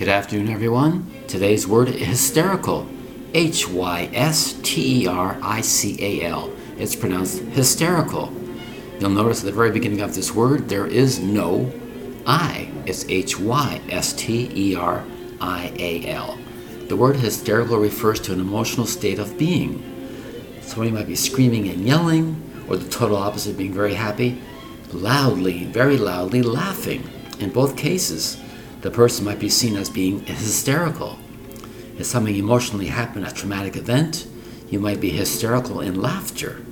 Good afternoon, everyone. Today's word is hysterical. H Y S T E R I C A L. It's pronounced hysterical. You'll notice at the very beginning of this word there is no I. It's H Y S T E R I A L. The word hysterical refers to an emotional state of being. Somebody might be screaming and yelling, or the total opposite, being very happy, loudly, very loudly laughing. In both cases, the person might be seen as being hysterical. If something emotionally happened, a traumatic event, you might be hysterical in laughter.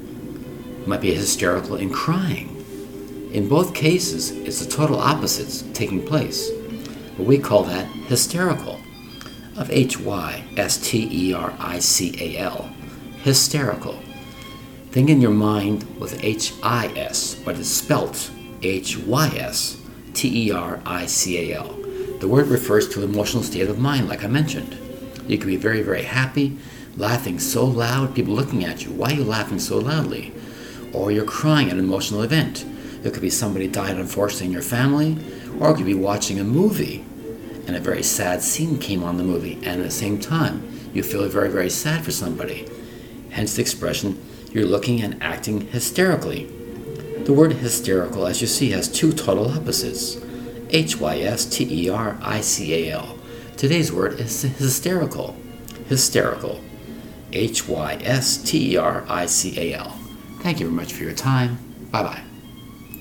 You might be hysterical in crying. In both cases, it's the total opposites taking place. We call that hysterical, of H Y S T E R I C A L. Hysterical. Think in your mind with H I S, but it's spelt H Y S T E R I C A L. The word refers to emotional state of mind, like I mentioned. You can be very, very happy, laughing so loud, people looking at you. Why are you laughing so loudly? Or you're crying at an emotional event. It could be somebody died unfortunately in your family, or it could be watching a movie and a very sad scene came on the movie, and at the same time, you feel very, very sad for somebody. Hence the expression, you're looking and acting hysterically. The word hysterical, as you see, has two total opposites H Y S T E R I C A L. Today's word is hysterical. Hysterical. H Y S T E R I C A L. Thank you very much for your time. Bye bye.